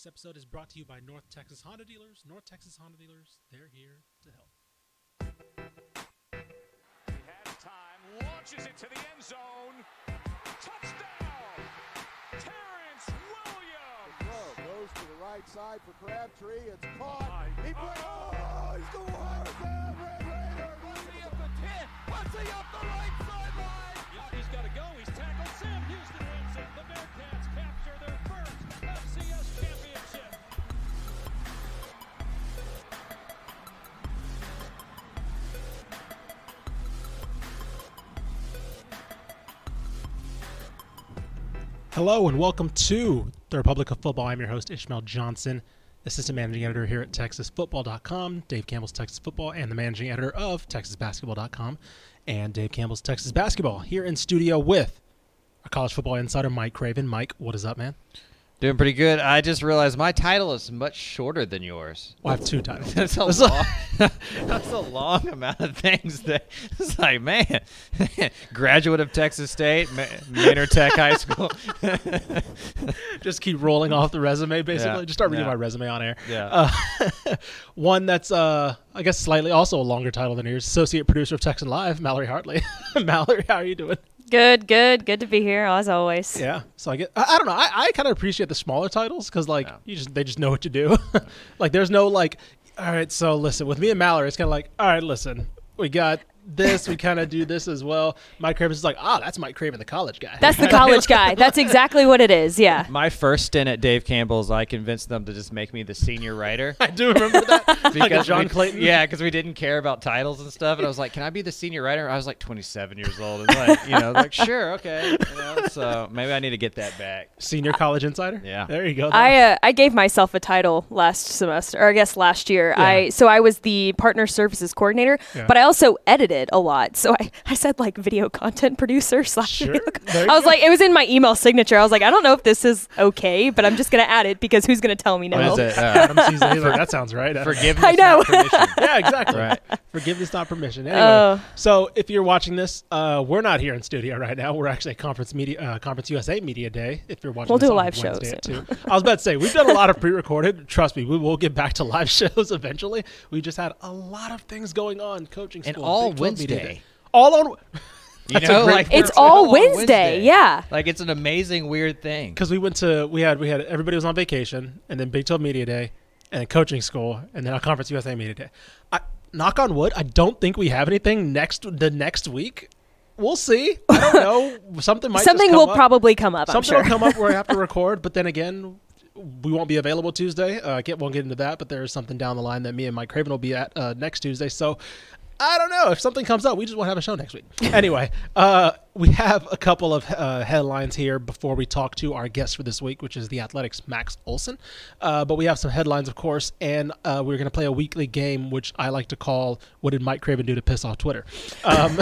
This episode is brought to you by North Texas Honda Dealers. North Texas Honda Dealers, they're here to help. He has time, launches it to the end zone. Touchdown! Terrence Williams! Throw goes to the right side for Crabtree. It's caught. He plays. Oh, he scores! The Red Raiders. What's he up the 10? What's he up the right sideline? He's got to go. He's tackled. Sam Houston wins it. The Bearcats capture their first FCS championship. Hello and welcome to the Republic of Football. I'm your host, Ishmael Johnson, assistant managing editor here at TexasFootball.com, Dave Campbell's Texas Football, and the managing editor of TexasBasketball.com, and Dave Campbell's Texas Basketball. Here in studio with our college football insider, Mike Craven. Mike, what is up, man? Doing pretty good. I just realized my title is much shorter than yours. Well, I have two titles. That's a long, that's a long amount of things. That it's like, man, graduate of Texas State, Ma- Manor Tech High School. Just keep rolling off the resume, basically. Yeah, Just start reading yeah. my resume on air. Yeah. Uh, one that's, uh, I guess, slightly also a longer title than yours. Associate producer of Texan Live, Mallory Hartley. Mallory, how are you doing? Good, good, good to be here as always. Yeah. So I get. I, I don't know. I, I kind of appreciate the smaller titles because like Yeah. you just they just know what to do. like there's no like. All right. So listen, with me and Mallory, it's kind of like, all right, listen, we got this. we kind of do this as well. Mike Craven is like, ah, that's Mike Craven, the college guy. That's the college guy. That's exactly what it is. Yeah. My first stint at Dave Campbell's, I convinced them to just make me the senior writer. I do remember that. like John we, Clayton. Yeah, because we didn't care about titles and stuff. And I was like, "Can I be the senior writer?" I was like 27 years old. And like, you know, like sure, okay. You know, so maybe I need to get that back. Senior college insider. Yeah. There you go. I uh, I gave myself a title last semester, or I guess last year. Yeah. I so I was the partner services coordinator, Yeah. but I also edited a lot. So I, I said like video content producer slash. Sure. video co- I was go. like, it was in my email signature. I was like, I don't know if this is okay, but I'm just gonna add it because who's gonna tell me no? What is it? Uh, Adam sees it. That sounds right. forgiveness, I know. not permission. yeah, exactly. Right. Forgiveness, not permission. Anyway, Oh. so if you're watching this, uh, we're not here in studio right now. We're actually at Conference Media, uh, Conference USA Media Day. If you're watching, We'll this do a live show Wednesday soon. 2. I was about to say we've done a lot of pre-recorded. Trust me, we will get back to live shows eventually. We just had a lot of things going on, coaching And school, all Big 12 Media Wednesday. All on. You know, like. It's all on Wednesday, yeah. Like it's an amazing weird thing. because we went to we had we had everybody was on vacation and then Big 12 Media Day and then coaching school and then our Conference USA Media Day. I, knock on wood, I don't think we have anything next the next week. We'll see. I don't know. Something might Something just come will up. probably come up. I'm Something sure. will come up where I have to record, but then again, we won't be available Tuesday. Uh, I can't, won't get into that, but there's something down the line that me and Mike Craven will be at uh, next Tuesday. So I don't know if something comes up. We just won't have a show next week. anyway, uh, we have a couple of uh, headlines here before we talk to our guest for this week, which is the Athletics Max Olson. Uh, but we have some headlines, of course, and uh, we're going to play a weekly game, which I like to call "What did Mike Craven do to piss off Twitter?" Um,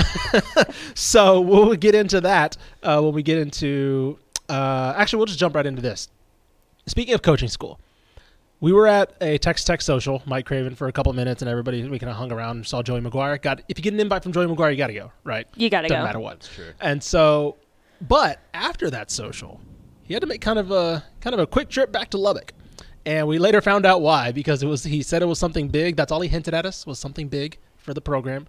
so we'll get into that uh, when we get into. Uh, actually, we'll just jump right into this. Speaking of coaching school, we were at a Texas Tech social, Mike Craven, for a couple of minutes, and everybody we kind of hung around and saw Joey McGuire. Got if you get an invite from Joey McGuire, you got to go, right? You gotta Doesn't go. matter what. Sure. And so, but after that social, he had to make kind of a kind of a quick trip back to Lubbock, and we later found out why because it was he said it was something big. That's all he hinted at us was something big for the program.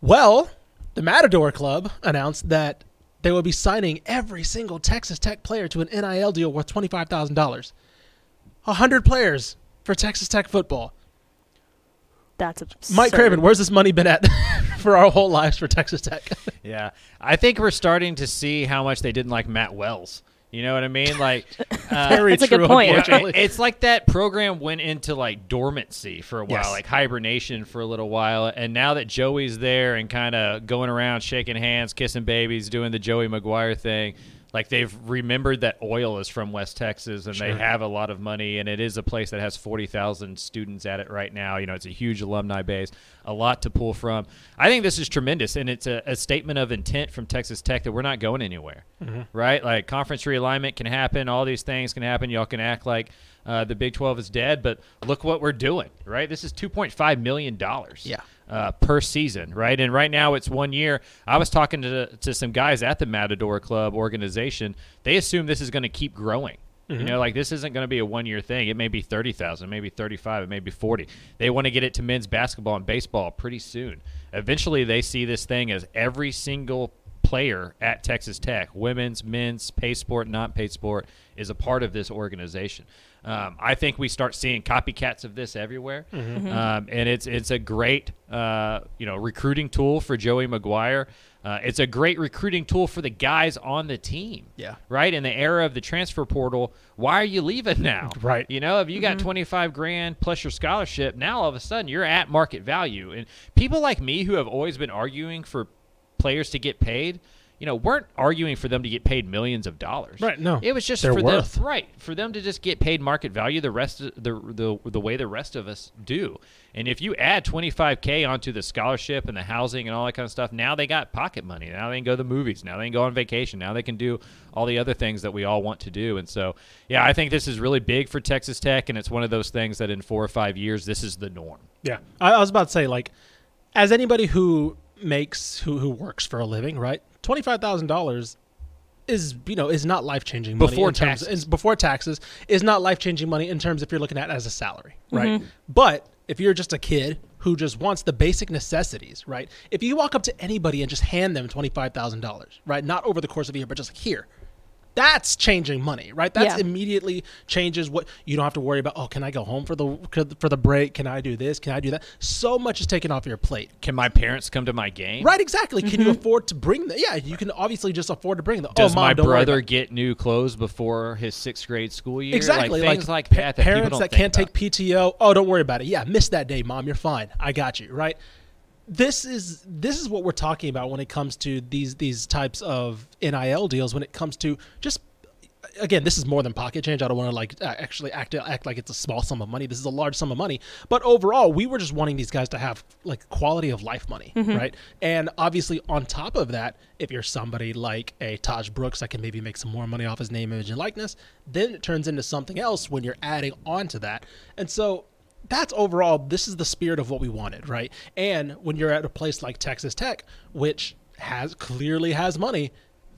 Well, the Matador Club announced that they will be signing every single Texas Tech player to an NIL deal worth twenty five thousand dollars. A hundred players for Texas Tech football. That's absurd. Mike Craven, where's this money been at for our whole lives for Texas Tech? Yeah, I think we're starting to see how much they didn't like Matt Wells. You know what I mean? Like, uh, Very That's a good point. It- it's like that program went into like dormancy for a while, Yes. like hibernation for a little while, and now that Joey's there and kind of going around shaking hands, kissing babies, doing the Joey McGuire thing, like they've remembered that oil is from West Texas and they have a lot of money, and it is a place that has forty thousand students at it right now. You know, it's a huge alumni base, a lot to pull from. I think this is tremendous, and it's a, a statement of intent from Texas Tech that we're not going anywhere mm-hmm. right? Like conference realignment can happen, all these things can happen. Y'all can act like uh, the Big 12 is dead, but look what we're doing, right? This is 2.5 million dollars. Yeah. Uh, per season, right? And right now it's one year. I was talking to to some guys at the Matador Club organization. They assume this is going to keep growing You know, like this isn't going to be a one year thing. It may be 30,000, maybe 35, it may be 40. They want to get it to men's basketball and baseball pretty soon. Eventually, they see this thing as every single player at Texas Tech, women's, men's, pay sport, not pay sport, is a part of this organization. Um, I think we start seeing copycats of this everywhere, um, and it's it's a great uh, you know recruiting tool for Joey McGuire. Uh, it's a great recruiting tool for the guys on the team. Yeah. Right in the era of the transfer portal, why are you leaving now? Right. You know, if you got 25 grand plus your scholarship, now all of a sudden you're at market value. And people like me who have always been arguing for players to get paid, you know, weren't arguing for them to get paid millions of dollars. Right, no. It was just Their for worth. them right, for them to just get paid market value the rest of the the the way the rest of us do. And if you add 25k onto the scholarship and the housing and all that kind of stuff, now they got pocket money. Now they can go to the movies. Now they can go on vacation. Now they can do all the other things that we all want to do. And so, yeah, I think this is really big for Texas Tech, and it's one of those things that in four or five years, this is the norm. Yeah, I, I was about to say, like, as anybody who makes who who works for a living, right? Twenty five thousand dollars is you know is not life changing money Before in terms- taxes. is before taxes is not life changing money in terms if you're looking at it as a salary, right? Mm-hmm. But if you're just a kid who just wants the basic necessities, right? If you walk up to anybody and just hand them twenty five thousand dollars, right? Not over the course of a year, but just like here. That's changing money, right? That's Yeah. immediately changes what you don't have to worry about. Oh, can I go home for the for the break? Can I do this? Can I do that? So much is taken off your plate. Can my parents come to my game? Right, exactly. Can you mm-hmm. afford to bring them? Yeah, you can obviously just afford to bring them. Does oh, mom, my brother get new clothes before his sixth grade school year? exactly like things like, pa- that. that people parents don't that think can't about. take PTO? Oh, don't worry about it. Yeah, miss that day, mom. You're fine. I got you. Right. This is this is what we're talking about when it comes to these these types of NIL deals. When it comes to just again, this is more than pocket change. I don't want to like actually act act like it's a small sum of money. This is a large sum of money. But overall, we were just wanting these guys to have like quality of life money, mm-hmm. right? And obviously, on top of that, if you're somebody like a Tahj Brooks that can maybe make some more money off his name, image, and likeness, then it turns into something else when you're adding on to that. And so that's overall this is the spirit of what we wanted right? And when you're at a place like texas tech which has clearly has money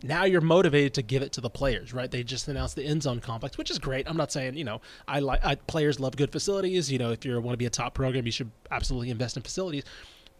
now you're motivated to give it to the players right? They just announced the end zone complex which is great. I'm not saying you know i like players love good facilities. You know if you want to be a top program you should absolutely invest in facilities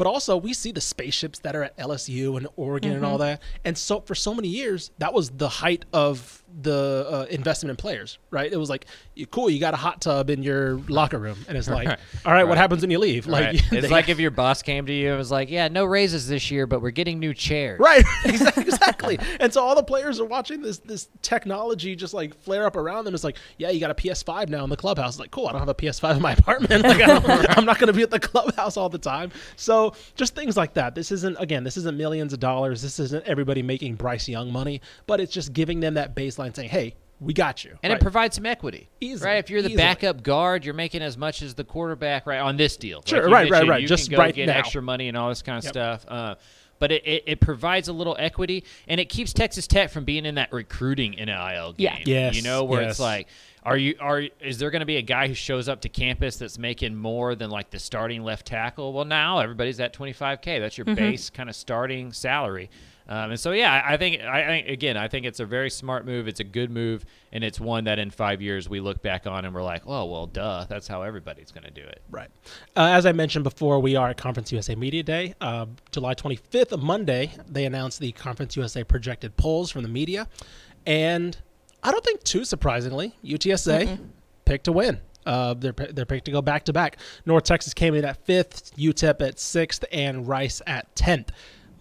but also we see the spaceships that are at lsu and oregon and all that and so for so many years that was the height of the uh, investment in players right it was like cool you got a hot tub in your locker room and it's like Right. all right, what happens when you leave like Right. they- it's like if your boss came to you and was like, "Yeah, no raises this year, but we're getting new chairs." Right, exactly. And so all the players are watching this this technology just like flare up around them. It's like, yeah, you got a PS5 now in the clubhouse. It's like, cool. I don't have a PS5 in my apartment. Like, I don't, I'm not going to be at the clubhouse all the time. So just things like that. This isn't again. This isn't millions of dollars. This isn't everybody making Bryce Young money. But it's just giving them that baseline, saying, hey, we got you. And Right. it provides some equity, Easily, right? If you're the easily. backup guard, you're making as much as the quarterback, right? On this deal, Sure, Like right, right, right. You Just can go right get now. extra money and all this kind of Yep. stuff. Uh, but it, it, it provides a little equity, and it keeps Texas Tech from being in that recruiting NIL game. Yeah. Yes, you know where yes. it's like. Are you are is there going to be a guy who shows up to campus that's making more than like the starting left tackle? Well, now everybody's at 25k. That's your base kind of starting salary. Um, and so yeah, I think I, I again I think it's a very smart move. It's a good move, and it's one that in five years we look back on and we're like, oh well, duh, that's how everybody's going to do it. Right. Uh, as I mentioned before, we are at Conference USA Media Day. Uh, July 25th, Monday, they announced the Conference USA projected polls from the media. And I don't think too surprisingly, UTSA picked to win. Uh, they're, they're picked to go back to back. North Texas came in at fifth, UTEP at sixth, and Rice at 10th.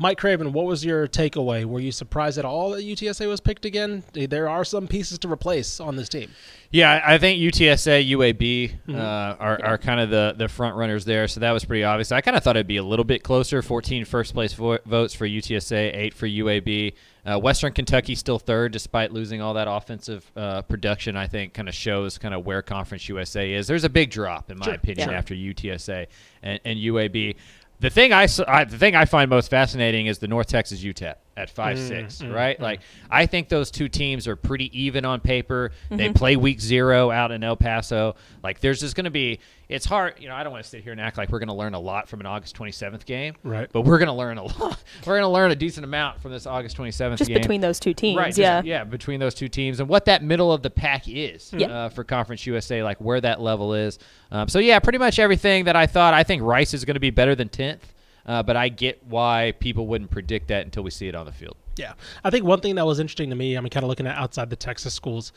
Mike Craven, what was your takeaway? Were you surprised at all that UTSA was picked again? There are some pieces to replace on this team. Yeah, I I think UTSA, UAB uh, are, are kind of the, the front runners there, so that was pretty obvious. I kind of thought it'd be a little bit closer 14 first place vo- votes for UTSA, 8 for UAB. Uh, Western Kentucky still third, despite losing all that offensive uh, production. I think kind of shows kind of where Conference USA is. There's a big drop, in my Sure, opinion, yeah. after UTSA and, and UAB. The thing I, I- the thing I find most fascinating is the North Texas UTEP at five six, mm, right? Like I think those two teams are pretty even on paper. They Mm-hmm. play week zero out in El Paso. Like there's just going to be. It's hard, you know. I don't want to sit here and act like we're going to learn a lot from an August 27th game, Right. But we're going to learn a lot. we're going to learn a decent amount from this August 27th Just game. between those two teams, Right. just- yeah. yeah, between those two teams and what that middle of the pack is Yeah. uh, for Conference USA, like where that level is. Um, so, yeah, pretty much everything that I thought. I think Rice is going to be better than 10th, uh, but I get why people wouldn't predict that until we see it on the field. Yeah, I think one thing that was interesting to me, I mean, kind of looking at outside the Texas schools.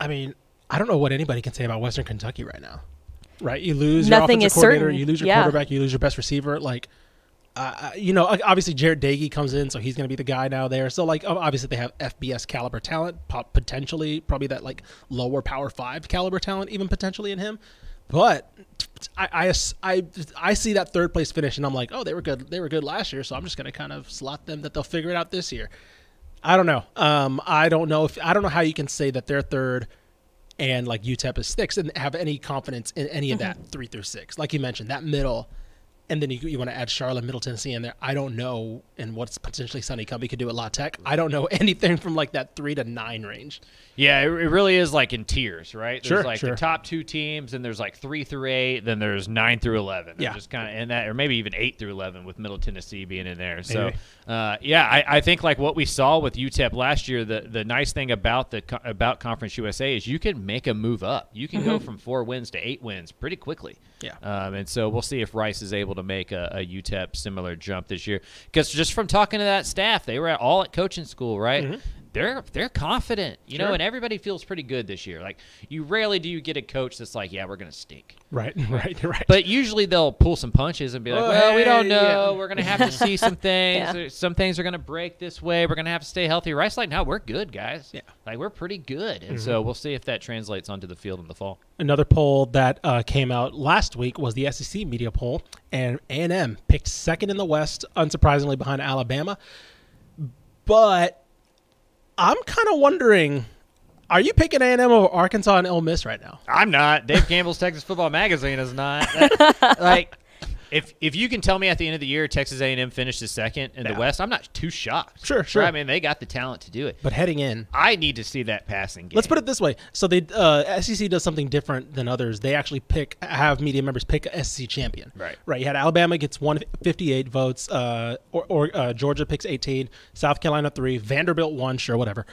I mean, I don't know what anybody can say about Western Kentucky right now. Right, you lose Nothing your offensive is coordinator, certain. you lose your Yeah. quarterback, you lose your best receiver. Like, uh, you know, obviously Jared Dagey comes in, so he's going to be the guy now there. So like, obviously they have FBS caliber talent, potentially probably that like lower Power Five caliber talent, even potentially in him. But I, I, I, I see that third place finish, and I'm like, oh, they were good. They were good last year, so I'm just going to kind of slot them that they'll figure it out this year. I don't know. Um, I don't know if I don't know how you can say that they're third and like UTEP is six and have any confidence in any of that three through six. Like you mentioned, that middle, and then you, you want to add Charlotte, Middle Tennessee in there. I don't know, and what's potentially Sonny Cumbie could do at La Tech. I don't know anything from like that three to nine range. Yeah, it, it really is like in tiers, right? There's Sure, like sure. the top two teams, and there's like three through eight, then there's nine through eleven. Yeah. just kind of and that, or maybe even eight through eleven with Middle Tennessee being in there. So, Maybe. Uh, yeah, I, I think like what we saw with UTEP last year, the the nice thing about the about Conference USA is you can make a move up. You can go from four wins to eight wins pretty quickly. Yeah. Um, and so we'll see if Rice is able to make a, a UTEP similar jump this year. Because just from talking to that staff, they were at, all at coaching school, right? They're they're confident, you know, and everybody feels pretty good this year. Like you rarely do you get a coach that's like, yeah, we're gonna stink. Right, right, right. But usually they'll pull some punches and be like, Oh, well, we don't know. yeah. We're gonna have to see some things. Yeah. Some things are gonna break this way. We're gonna have to stay healthy. Rice like, no, we're good, guys. Yeah. Mm-hmm. Like we're pretty good, and so we'll see if that translates onto the field in the fall. Another poll that uh, came out last week was the SEC media poll, and A&M picked second in the West, unsurprisingly behind Alabama. But I'm kind of wondering, are you picking A&M over Arkansas and Ole Miss right now? I'm not. Dave Campbell's Texas Football Magazine is not. like, if if you can tell me at the end of the year Texas A&M finishes second in Yeah. the West, I'm not too shocked. Sure, sure. I mean, they got the talent to do it. But heading in, I need to see that passing game. Let's put it this way. So the uh, SEC does something different than others. They actually pick have media members pick a SEC champion. Right. Right. You had Alabama gets 158 votes. Uh, or, or uh, Georgia picks 18. South Carolina three. Vanderbilt one. Sure, whatever.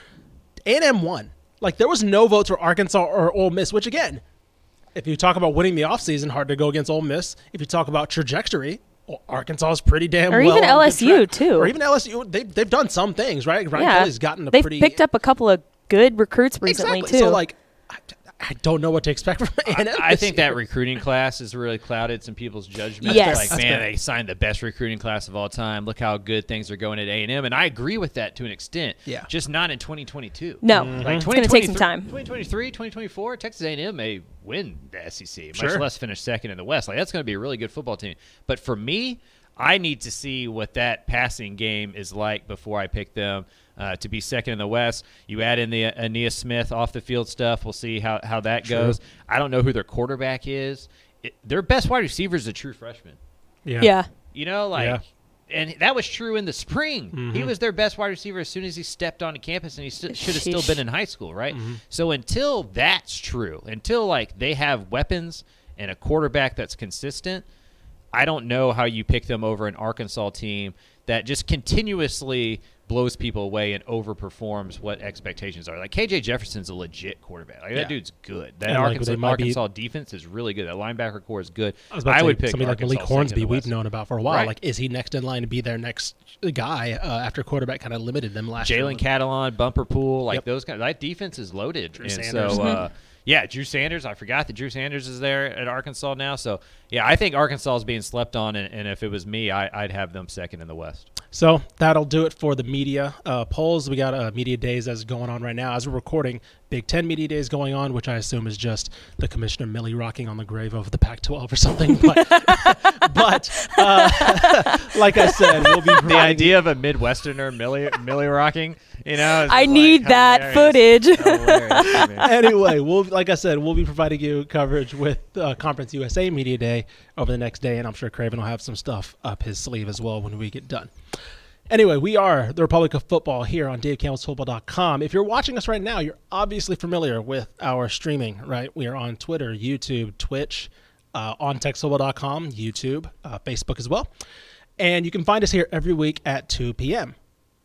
A&M one. Like there was no votes for Arkansas or Ole Miss. Which again, if you talk about winning the offseason, hard to go against Ole Miss. If you talk about trajectory. well, Arkansas is pretty damn Or well even LSU, too. or even LSU. They they've done some things, right? Ryan yeah. Kelly's gotten a They've pretty picked up a couple of good recruits recently exactly. too. So like, I, I don't know what to expect from A&M. I this think year. that recruiting class has really clouded some people's judgment. Yes. Like, That's man, fair. they signed the best recruiting class of all time. Look how good things are going at A&M. And I agree with that to an extent. Yeah. Just not in 2022. no, Like mm-hmm. it's going to take some 2023 time. 2023, 2024, Texas A&M may win the SEC, much Sure. less finish second in the West. Like that's going to be a really good football team. But for me, I need to see what that passing game is like before I pick them uh, to be second in the West. You add in the uh, Ainias Smith off the field stuff. We'll see how how that Sure. goes. I don't know who their quarterback is. It, their best wide receiver is a true freshman. yeah. Yeah. You know, like, Yeah. and that was true in the spring. He Mhm. was their best wide receiver as soon as he stepped onto campus, and he st- should have still been in high school, right? Mm-hmm. So until that's true, until like they have weapons and a quarterback that's consistent, I don't know how you pick them over an Arkansas team that just continuously blows people away and overperforms what expectations are. Like KJ Jefferson's a legit quarterback. Like Yeah. that dude's good. That And, like, Arkansas, be- defense is really good. That linebacker core is good. I was about to say, would pick somebody like Arkansas Malik Hornsby we've known about for a while. Right. Like, is he next in line to be their next guy uh, after quarterback kind of limited them last year? Jalen Catalon, Bumper Pool, like Yep. those guys. That defense is loaded. Drew and Sanders. so, uh, yeah, Drew Sanders. I forgot that Drew Sanders is there at Arkansas now. So, yeah, I think Arkansas is being slept on. And, and if it was me, I, I'd have them second in the West. So that'll do it for the media uh, polls. We got uh, media days that's going on right now as we're recording. Big Ten media days going on, which I assume is just the commissioner Millie rocking on the grave of the Pac-12 or something. But, but uh, like I said, we'll be The idea of a Midwesterner Millie, Millie rocking, you know, I just, need like, that footage. Hilarious to me. anyway, we'll like I said, we'll be providing you coverage with uh, Conference USA Media Day over the next day, and I'm sure Craven will have some stuff up his sleeve as well when we get done. Anyway, we are the Republic of Football here on DaveCampbellsFootball.com. If you're watching us right now, you're obviously familiar with our streaming, right? We are on Twitter, YouTube, Twitch, uh, on TexasFootball.com, YouTube, uh, Facebook as well. And you can find us here every week at 2 p.m.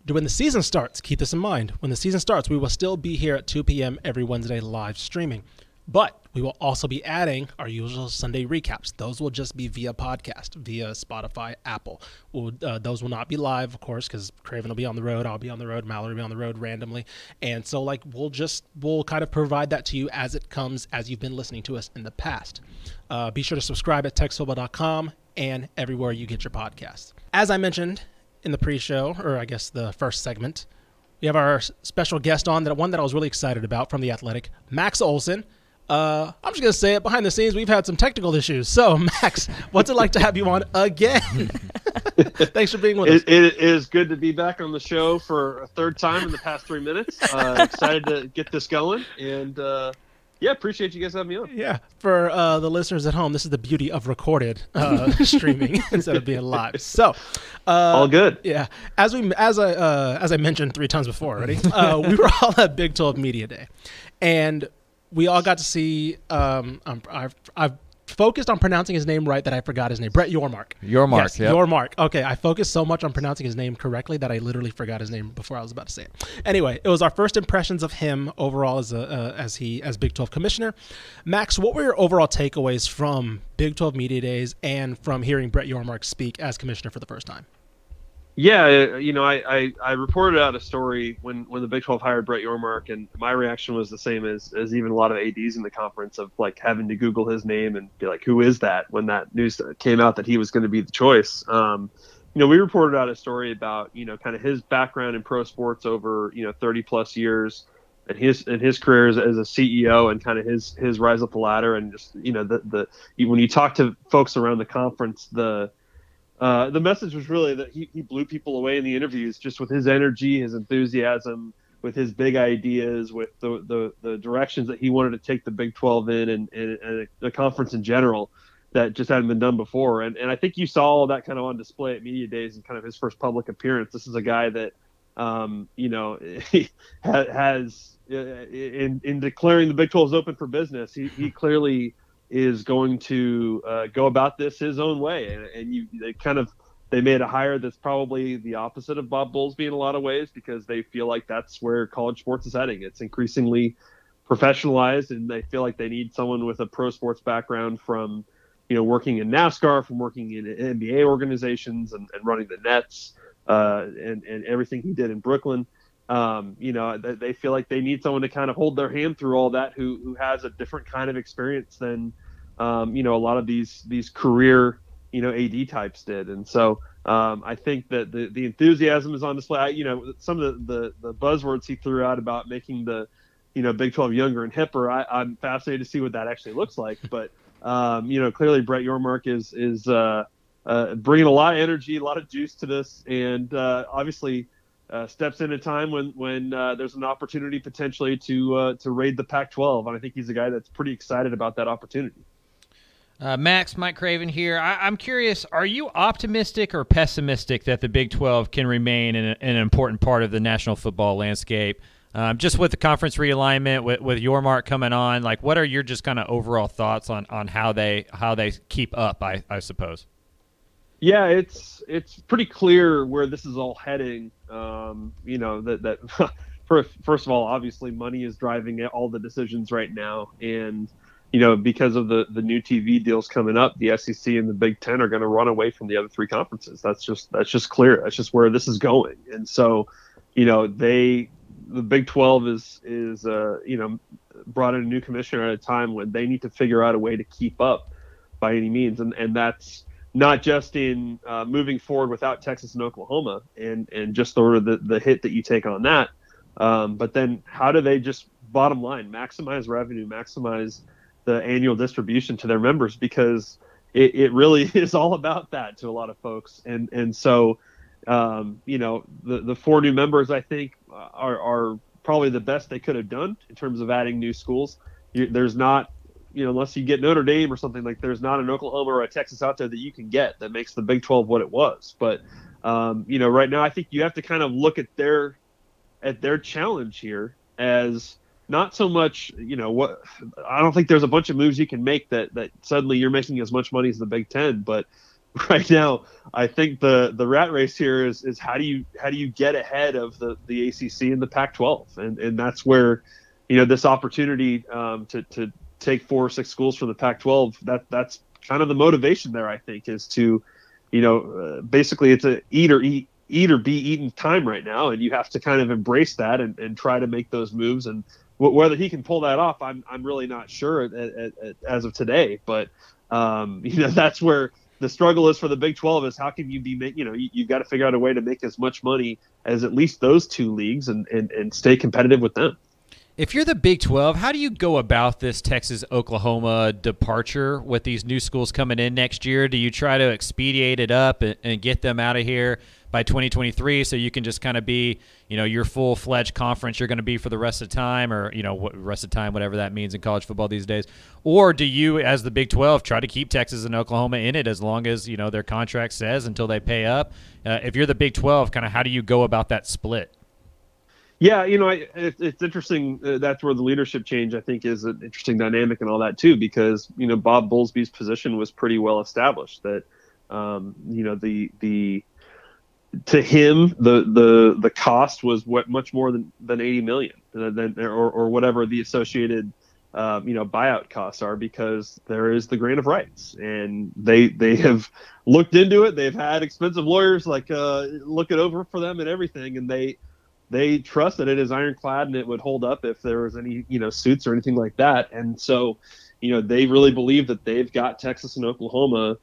When the season starts, keep this in mind. When the season starts, we will still be here at 2 p.m. every Wednesday live streaming. But we will also be adding our usual Sunday recaps. Those will just be via podcast, via Spotify, Apple. We'll, uh, those will not be live, of course, because Craven will be on the road. I'll be on the road. Mallory will be on the road randomly. And so, like, we'll just, we'll kind of provide that to you as it comes, as you've been listening to us in the past. Uh, be sure to subscribe at texasfootball.com and everywhere you get your podcasts. As I mentioned in the pre show, or I guess the first segment, we have our special guest on, that one that I was really excited about from The Athletic, Max Olson. Uh, I'm just gonna say it. Behind the scenes, we've had some technical issues. So, Max, what's it like to have you on again? Thanks for being with us. It, it is good to be back on the show for a third time in the past three minutes. Uh, excited to get this going, and uh, yeah, appreciate you guys having me on. Yeah, for uh, the listeners at home, this is the beauty of recorded uh, streaming instead of being live. So, uh, All good. Yeah, as we as I uh, as I mentioned three times before already, uh, we were all at Big 12 Media Day, and we all got to see. Um, I'm, I've I've focused on pronouncing his name right that I forgot his name. Brett Yormark. Yormark, Yes, yep. Yormark. Okay, I focused so much on pronouncing his name correctly that I literally forgot his name before I was about to say it. Anyway, it was our first impressions of him overall as a uh, as he as Big 12 commissioner. Max, what were your overall takeaways from Big 12 Media Days and from hearing Brett Yormark speak as commissioner for the first time? Yeah, uh, you know, I, I, I reported out a story when, when the Big 12 hired Brett Yormark, and my reaction was the same as, as even a lot of ads in the conference of like having to Google his name and be like, who is that? When that news came out that he was going to be the choice. Um, you know, we reported out a story about you know kind of his background in pro sports over you know 30 plus years, and his and his career as, as a CEO and kind of his his rise up the ladder and just you know the the when you talk to folks around the conference the uh, the message was really that he, he blew people away in the interviews just with his energy, his enthusiasm, with his big ideas, with the, the, the directions that he wanted to take the Big 12 in and, and, and the conference in general that just hadn't been done before. And, and I think you saw all that kind of on display at Media Days and kind of his first public appearance. This is a guy that, um, you know, he has, uh, in, in declaring the Big 12 is open for business, he, he clearly – is going to uh, go about this his own way, and, and you they kind of they made a hire that's probably the opposite of Bob Bowlesby in a lot of ways because they feel like that's where college sports is heading. It's increasingly professionalized, and they feel like they need someone with a pro sports background from you know working in NASCAR, from working in NBA organizations, and, and running the Nets, uh, and and everything he did in Brooklyn. Um, you know, they, they feel like they need someone to kind of hold their hand through all that, who who has a different kind of experience than, um, you know, a lot of these these career, you know, AD types did. And so um, I think that the the enthusiasm is on display. I, you know, some of the, the the buzzwords he threw out about making the, you know, Big 12 younger and hipper. I, I'm fascinated to see what that actually looks like. But um, you know, clearly Brett Yormark is is uh, uh, bringing a lot of energy, a lot of juice to this, and uh, obviously uh, steps in a time when when uh, there's an opportunity potentially to uh, to raid the Pac-12, and I think he's a guy that's pretty excited about that opportunity. Uh, Max, Mike Craven here. I, I'm curious, are you optimistic or pessimistic that the Big 12 can remain an, an important part of the national football landscape? Um, just with the conference realignment, with, with Yormark coming on, like what are your just kind of overall thoughts on, on how they how they keep up? I, I suppose. Yeah, it's it's pretty clear where this is all heading. Um, you know that that first of all, obviously, money is driving all the decisions right now, and you know because of the the new TV deals coming up, the SEC and the Big Ten are going to run away from the other three conferences. That's just that's just clear. That's just where this is going, and so you know they the Big Twelve is is uh, you know brought in a new commissioner at a time when they need to figure out a way to keep up by any means, and and that's not just in uh, moving forward without Texas and Oklahoma and and just sort of the, the hit that you take on that. Um, but then how do they just bottom line maximize revenue, maximize the annual distribution to their members because it, it really is all about that to a lot of folks. And and so um, you know the the four new members I think are are probably the best they could have done in terms of adding new schools. There's not you know, unless you get Notre Dame or something like, there's not an Oklahoma or a Texas out there that you can get that makes the Big 12 what it was. But um, you know, right now I think you have to kind of look at their at their challenge here as not so much, you know, what I don't think there's a bunch of moves you can make that that suddenly you're making as much money as the Big Ten, but right now I think the the rat race here is is how do you how do you get ahead of the the ACC and the Pac-12, and and that's where, you know, this opportunity um, to to take four or six schools from the Pac-12 that that's kind of the motivation there. I think is to, you know, uh, basically it's a eat or eat eat or be eaten time right now, and you have to kind of embrace that and, and try to make those moves. And whether he can pull that off, I'm I'm really not sure at, at, at, as of today. But um, you know, that's where the struggle is for the Big 12 is how can you be you know you, you've got to figure out a way to make as much money as at least those two leagues and and, and stay competitive with them. If you're the Big 12, how do you go about this Texas Oklahoma departure with these new schools coming in next year? Do you try to expedite it up and, and get them out of here by 2023 so you can just kind of be, you know, your full fledged conference you're going to be for the rest of the time or, you know, what rest of time, whatever that means in college football these days? Or do you, as the Big 12, try to keep Texas and Oklahoma in it as long as, you know, their contract says until they pay up? Uh, if you're the Big 12, kind of how do you go about that split? Yeah, you know, I, it, it's interesting. Uh, that's where the leadership change, I think, is an interesting dynamic and all that too, because you know Bob Bowlesby's position was pretty well established. That um, you know the the to him the the the cost was what much more than than 80 million, uh, than or or whatever the associated um, you know buyout costs are, because there is the grant of rights, and they they have looked into it. They've had expensive lawyers like uh, look it over for them and everything, and they they trust that it is ironclad and it would hold up if there was any you know suits or anything like that. And so you know they really believe that they've got texas and oklahoma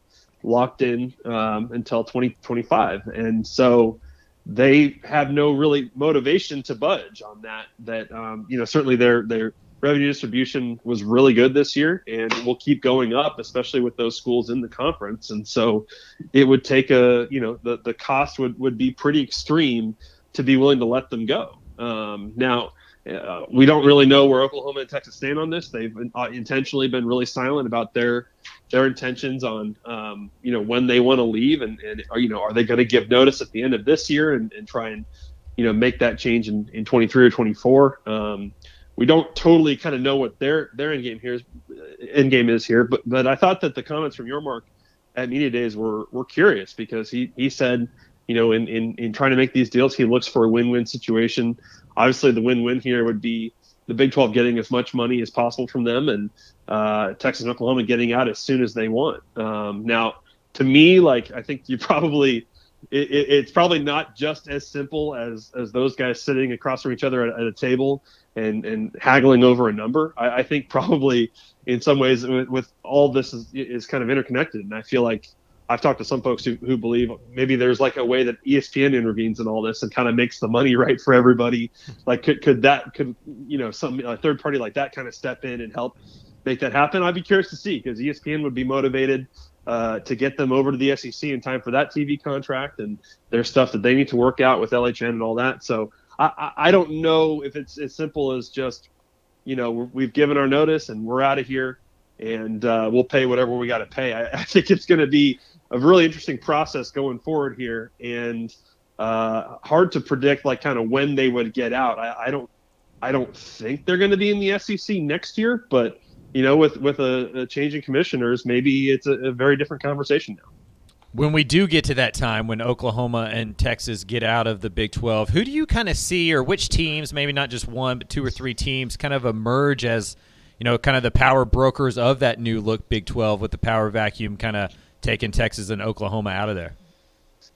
locked in um, until 2025 and so they have no really motivation to budge on that that um, you know certainly their their revenue distribution was really good this year and will keep going up especially with those schools in the conference. And so it would take a you know the the cost would would be pretty extreme to be willing to let them go. Um, now, uh, we don't really know where Oklahoma and Texas stand on this. They've been, uh, intentionally been really silent about their their intentions on um, you know when they want to leave and, and are you know are they going to give notice at the end of this year and, and try and you know make that change in, in 23 or 24. Um, we don't totally kind of know what their their end game here is end game is here, but but I thought that the comments from Yormark at media days were were curious because he he said you know, in, in, in trying to make these deals, he looks for a win-win situation. Obviously, the win-win here would be the Big 12 getting as much money as possible from them, and uh, Texas and Oklahoma getting out as soon as they want. Um, now, to me, like I think you probably it, it, it's probably not just as simple as as those guys sitting across from each other at, at a table and and haggling over a number. I, I think probably in some ways with, with all this is is kind of interconnected, and I feel like I've talked to some folks who, who believe maybe there's like a way that ESPN intervenes in all this and kind of makes the money right for everybody. Like, could, could that, could, you know, some a third party like that kind of step in and help make that happen? I'd be curious to see because ESPN would be motivated uh, to get them over to the SEC in time for that TV contract. And there's stuff that they need to work out with LHN and all that. So I, I don't know if it's as simple as just, you know, we've given our notice and we're out of here and uh, we'll pay whatever we got to pay. I, I think it's going to be a really interesting process going forward here, and uh, hard to predict like kind of when they would get out. I, I don't I don't think they're going to be in the SEC next year, but you know, with with a, a in commissioners, maybe it's a, a very different conversation now. When we do get to that time when Oklahoma and Texas get out of the Big 12, who do you kind of see, or which teams, maybe not just one, but two or three teams, kind of emerge as, you know, kind of the power brokers of that new look Big 12 with the power vacuum kind of taking Texas and Oklahoma out of there.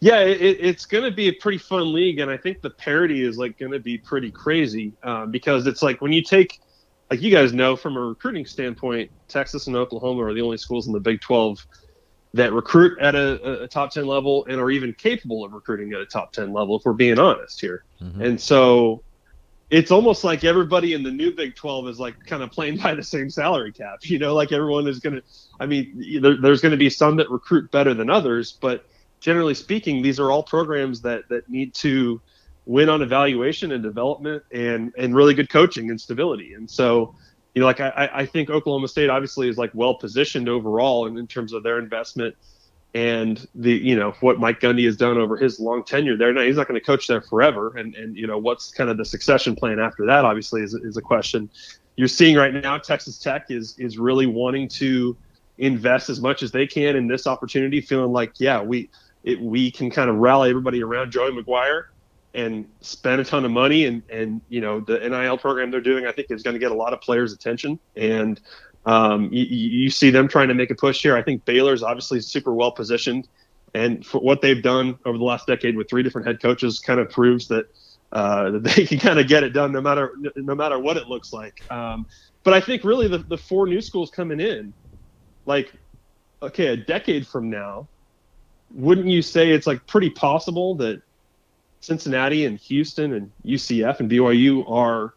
Yeah, it, it's going to be a pretty fun league, and I think the parity is like going to be pretty crazy um, because it's like when you take, like you guys know from a recruiting standpoint, Texas and Oklahoma are the only schools in the Big 12 that recruit at a, a top 10 level and are even capable of recruiting at a top 10 level, if we're being honest here. Mm-hmm. And so it's almost like everybody in the new Big 12 is like kind of playing by the same salary cap. You know, like everyone is going to, I mean, there, there's going to be some that recruit better than others, but generally speaking, these are all programs that, that need to win on evaluation and development and, and really good coaching and stability. And so, you know, like I, I think Oklahoma State obviously is like well positioned overall in, in terms of their investment and the you know what Mike Gundy has done over his long tenure there. Now he's not going to coach there forever, and and you know what's kind of the succession plan after that. Obviously, is, is a question. You're seeing right now Texas Tech is is really wanting to invest as much as they can in this opportunity, feeling like yeah we it, we can kind of rally everybody around Joey McGuire and spend a ton of money and and you know the NIL program they're doing I think is going to get a lot of players attention and um, you, you see them trying to make a push here. I think Baylor's obviously super well positioned, and for what they've done over the last decade with three different head coaches, kind of proves that uh, that they can kind of get it done no matter no matter what it looks like. Um, but I think really the, the four new schools coming in, like, okay, a decade from now, wouldn't you say it's like pretty possible that Cincinnati and Houston and UCF and BYU are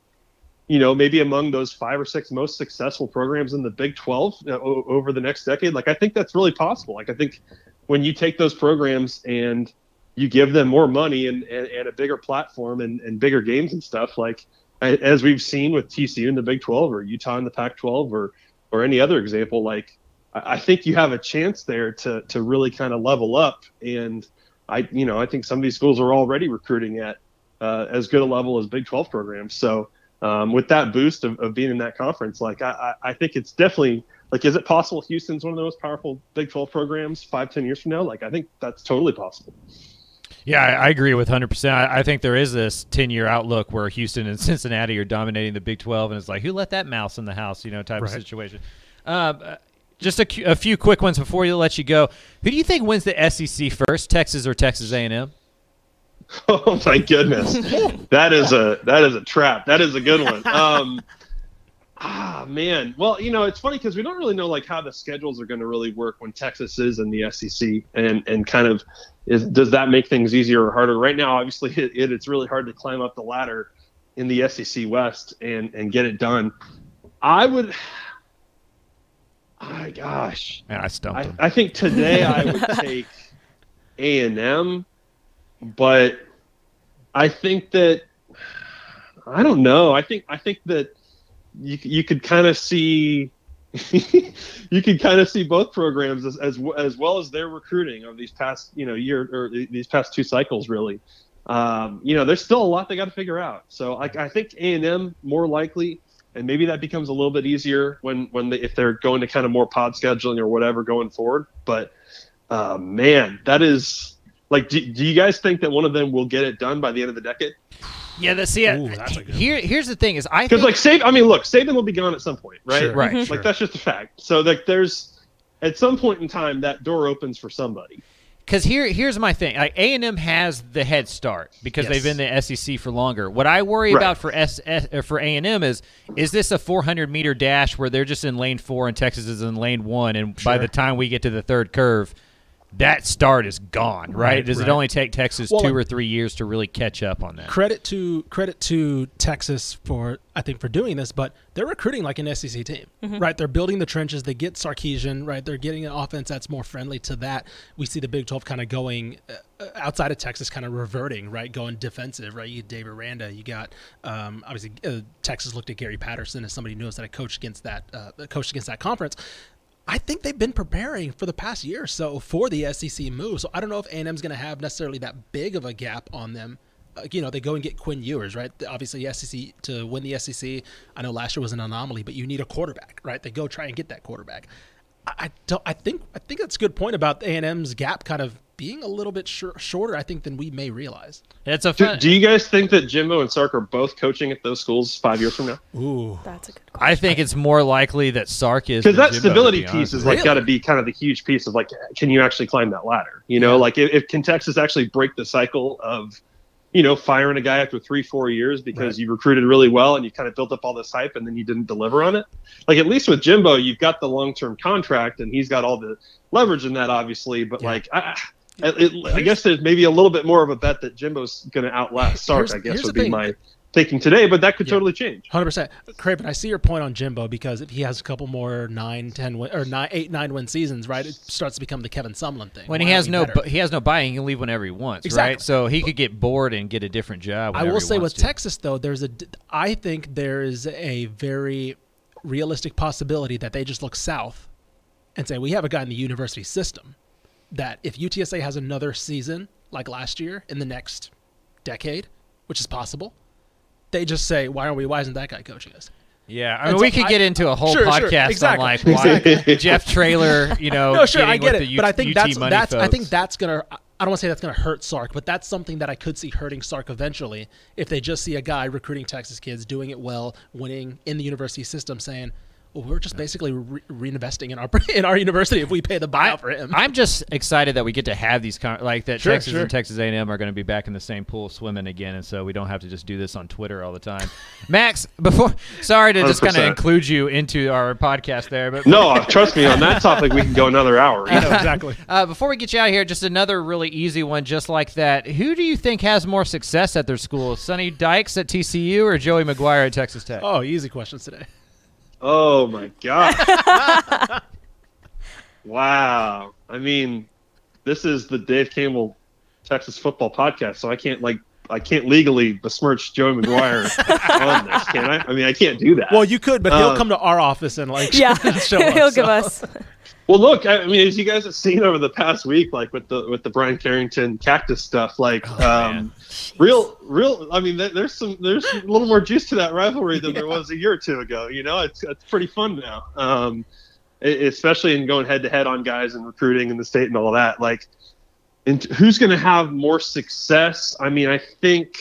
you know, maybe among those five or six most successful programs in the Big 12 uh, o- over the next decade. Like, I think that's really possible. Like, I think when you take those programs and you give them more money and, and, and a bigger platform and, and bigger games and stuff, like as we've seen with TCU in the Big 12 or Utah in the Pac 12 or, or any other example, like, I, I think you have a chance there to, to really kind of level up. And I, you know, I think some of these schools are already recruiting at uh, as good a level as Big 12 programs. So, um, with that boost of, of being in that conference, like I, I think it's definitely like, is it possible Houston's one of the most powerful Big 12 programs five, ten years from now? Like, I think that's totally possible. Yeah, I, I agree with 100%. I, I think there is this 10 year outlook where Houston and Cincinnati are dominating the Big 12, and it's like, who let that mouse in the house, you know, type Right. of situation. Um, uh, just a, a few quick ones before you let you go. Who do you think wins the SEC first, Texas or Texas A&M? Oh my goodness, that is a that is a trap. That is a good one. Um, ah man, well you know it's funny because we don't really know like how the schedules are going to really work when Texas is in the SEC, and and kind of is does that make things easier or harder? Right now, obviously, it, it it's really hard to climb up the ladder in the SEC West and and get it done. I would. My gosh. Man, I stumped I. I think today I would take A and M, but I think that I don't know. I think I think that you you could kind of see you could kind of see both programs as, as as well as their recruiting of these past you know year or these past two cycles really. Um, you know, there's still a lot they got to figure out. So I, I think A and M more likely and maybe that becomes a little bit easier when when they, if they're going to kind of more pod scheduling or whatever going forward. But uh, man, that is like, do, do you guys think that one of them will get it done by the end of the decade? Yeah, the, see, Ooh, that's a good here, here's the thing is I Because think, like Saban, I mean, look, Saban will be gone at some point, right? Sure. Right. Mhm. Like that's just a fact. So like, there's at some point in time that door opens for somebody. Because here, here's my thing. Like A and M has the head start because Yes. they've been in the SEC for longer. What I worry Right. about for S, S uh, for A and M is is this a 400 meter dash where they're just in lane four and Texas is in lane one, and by the time we get to the third curve, that start is gone. Right? Right, Does right. it only take Texas Well, two or three years to really catch up on that? credit to credit to Texas for I think for doing this, but they're recruiting like an SEC team, right? They're building the trenches. They get Sarkisian, right? They're getting an offense that's more friendly to that. We see the Big Twelve kind of going uh, outside of Texas, kind of reverting, right? Going defensive, right? You get Dave Aranda, you got um, obviously uh, Texas looked at Gary Patterson as somebody who knows that I coached against that uh, coached against that conference. I think they've been preparing for the past year or so for the SEC move. So I don't know if A&M's going to have necessarily that big of a gap on them. Uh, you know, they go and get Quinn Ewers, right? Obviously, SEC to win the SEC. I know last year was an anomaly, but you need a quarterback, right? They go try and get that quarterback. I, I don't. I think. I think that's a good point about A&M's gap kind of being a little bit shor- shorter. I think than we may realize. It's a Do, fun. do you guys think that Jimbo and Sark are both coaching at those schools five years from now? Ooh, That's a good question. I think it's more likely that Sark is Because that Jimbo, stability piece honest is like Really? got to be kind of the huge piece of like, can you actually climb that ladder? You know, like if, if can Texas actually break the cycle of, you know, firing a guy after three, four years because Right. you recruited really well and you kind of built up all this hype and then you didn't deliver on it. Like at least with Jimbo, you've got the long term contract and he's got all the leverage in that, obviously. But Yeah. like, I, I- it, I guess there's maybe a little bit more of a bet that Jimbo's going to outlast Sark. Here's- I guess here's would be thing. my thinking today, but that could Yeah. totally change. Hundred percent, Craven. I see your point on Jimbo because if he has a couple more nine, ten, win, or nine, eight, nine win seasons, right, it starts to become the Kevin Sumlin thing. When Why he has no, bu- he has no buy-in. He can leave whenever he wants, right? Exactly. So he could get bored and get a different job. I will say with to. Texas though, there's a. d- I think there is a very realistic possibility that they just look south and say we have a guy in the university system that if UTSA has another season like last year in the next decade, which is possible, they just say, "Why aren't we? Why isn't that guy coaching us?" Yeah, I mean, so we could I- get into a whole Sure, sure, podcast exactly, on like why Jeff Traylor, you know, no, sure, I get with it, the but U- I think UT that's that's I think that's gonna. I don't want to say that's gonna hurt Sark, but that's something that I could see hurting Sark eventually if they just see a guy recruiting Texas kids, doing it well, winning in the university system, saying, "Well, we're just basically re- reinvesting in our in our university if we pay the buyout for him." I'm just excited that we get to have these con- like that. Sure, Texas sure. and Texas A&M are going to be back in the same pool swimming again, and so we don't have to just do this on Twitter all the time. Max, before sorry to just kind of include you into our podcast there, but No, trust me on that topic. We can go another hour. I know exactly. Uh, before we get you out of here, just another really easy one, just like that. Who do you think has more success at their school, Sonny Dykes at TCU or Joey McGuire at Texas Tech? Oh, easy questions today. Oh my god! wow. I mean, this is the Dave Campbell Texas football podcast, so I can't like I can't legally besmirch Joey McGuire on this, can I? I mean, I can't do that. Well, you could, but he'll Uh, come to our office and like Yeah, show he'll give so. us. Well, look, I mean, as you guys have seen over the past week, like with the with the Brian Carrington cactus stuff, like um, real, real. I mean, there- there's some there's a little more juice to that rivalry than there was a year or two ago. You know, it's it's pretty fun now, um, especially in going head to head on guys and recruiting in the state and all that. Like, and who's going to have more success? I mean, I think.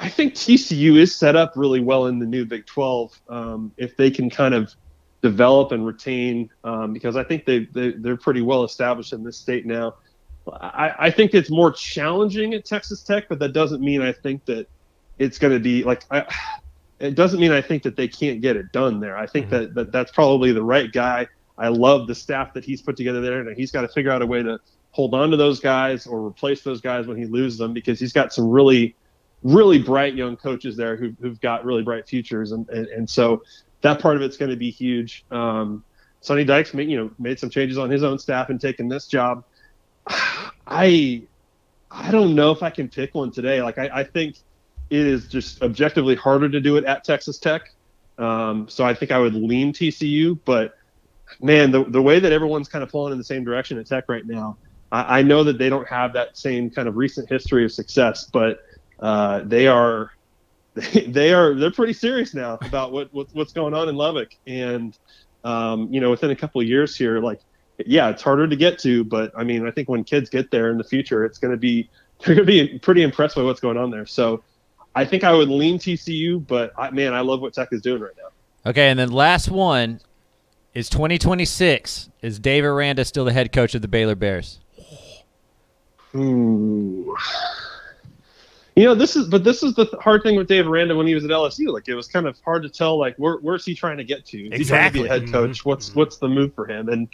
I think TCU is set up really well in the new Big 12 um, if they can kind of develop and retain um, because I think they, they they're pretty well established in this state now. I, I think it's more challenging at Texas Tech, but that doesn't mean I think that it's going to be like I, it doesn't mean I think that they can't get it done there. I think that, that that's probably the right guy. I love the staff that he's put together there, and he's got to figure out a way to hold on to those guys or replace those guys when he loses them because he's got some really really bright young coaches there who've, who've got really bright futures and, and, and so that part of it's going to be huge. Um, Sonny Dykes made you know made some changes on his own staff and taken this job. I I don't know if I can pick one today. Like I, I think it is just objectively harder to do it at Texas Tech. Um, so I think I would lean TCU, but man, the the way that everyone's kind of pulling in the same direction at Tech right now, I, I know that they don't have that same kind of recent history of success, but uh, they are they are they're pretty serious now about what, what what's going on in Lubbock, and um, you know within a couple of years here, like yeah, it's harder to get to, but I mean I think when kids get there in the future, it's going to be they're going to be pretty impressed by what's going on there. So I think I would lean TCU, but I, man, I love what Tech is doing right now. Okay, and then last one is 2026. Is Dave Aranda still the head coach of the Baylor Bears? Ooh. You know, this is, but this is the hard thing with Dave Aranda when he was at LSU. Like, it was kind of hard to tell, like, where, where's he trying to get to? Is he trying to be a head coach? What's, what's the move for him? And,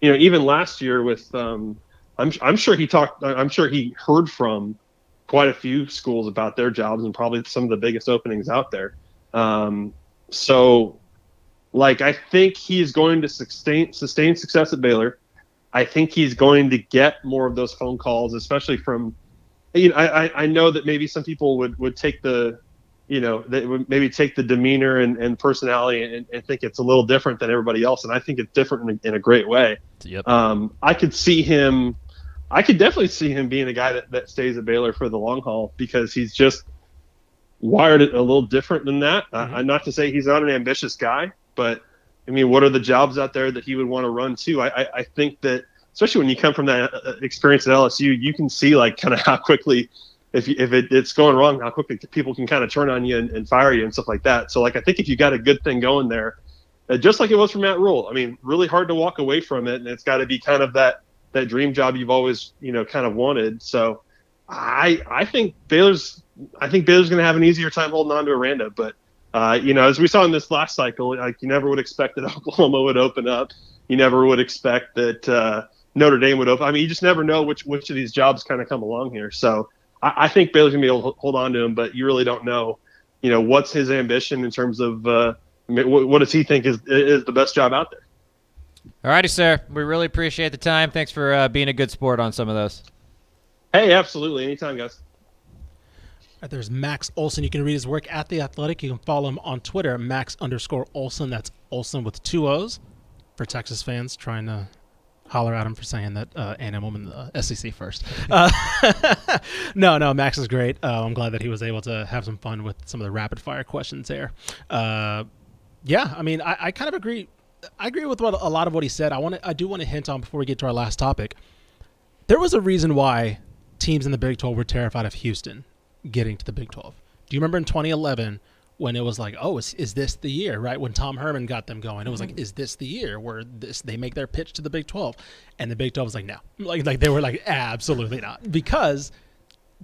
you know, even last year with, um, I'm, I'm sure he talked, I'm sure he heard from quite a few schools about their jobs and probably some of the biggest openings out there. Um, so, like, I think he's going to sustain, sustain success at Baylor. I think he's going to get more of those phone calls, especially from, you know, I, I- know that maybe some people would, would take the, you know, they would maybe take the demeanor and, and personality and, and think it's a little different than everybody else. And I think it's different in a, in a great way. Yep. Um, I could see him, I could definitely see him being a guy that, that stays at Baylor for the long haul because he's just wired a little different than that. Uh, I'm not to say he's not an ambitious guy, but I mean, what are the jobs out there that he would want to run to? I, I, I think that, especially when you come from that uh, experience at LSU, you can see like kind of how quickly, if, if it, it's going wrong, how quickly people can kind of turn on you and, and fire you and stuff like that. So like, I think if you got a good thing going there, uh, just like it was for Matt Rhule, I mean, really hard to walk away from it, and it's got to be kind of that that dream job you've always you know kind of wanted. So I I think Baylor's I think Baylor's going to have an easier time holding on to Aranda, but uh, you know as we saw in this last cycle, like you never would expect that Oklahoma would open up. You never would expect that uh, Notre Dame would open. I mean, you just never know which which of these jobs kind of come along here. So I, I think Baylor's going to be able to hold on to him, but you really don't know. You know what's his ambition in terms of uh, what, what does he think is is the best job out there? All righty, sir. We really appreciate the time. Thanks for uh, being a good sport on some of those. Hey, absolutely, anytime, guys. Right, there's Max Olson. You can read his work at The Athletic. You can follow him on Twitter, Max underscore Olson. That's Olson with two O's for Texas fans trying to holler at him for saying that uh, will win the SEC first. Uh, no, no, Max is great. Uh, I'm glad that he was able to have some fun with some of the rapid fire questions there. Uh, yeah, I mean, I, I kind of agree. I agree with what a lot of what he said. I want I do want to hint on before we get to our last topic. There was a reason why teams in the Big 12 were terrified of Houston getting to the Big 12. Do you remember in 2011 when it was like, oh, is, is this the year, right? When Tom Herman got them going, it was like, is this the year where this they make their pitch to the Big 12? And the Big 12 was like, no, like like they were like, absolutely not, because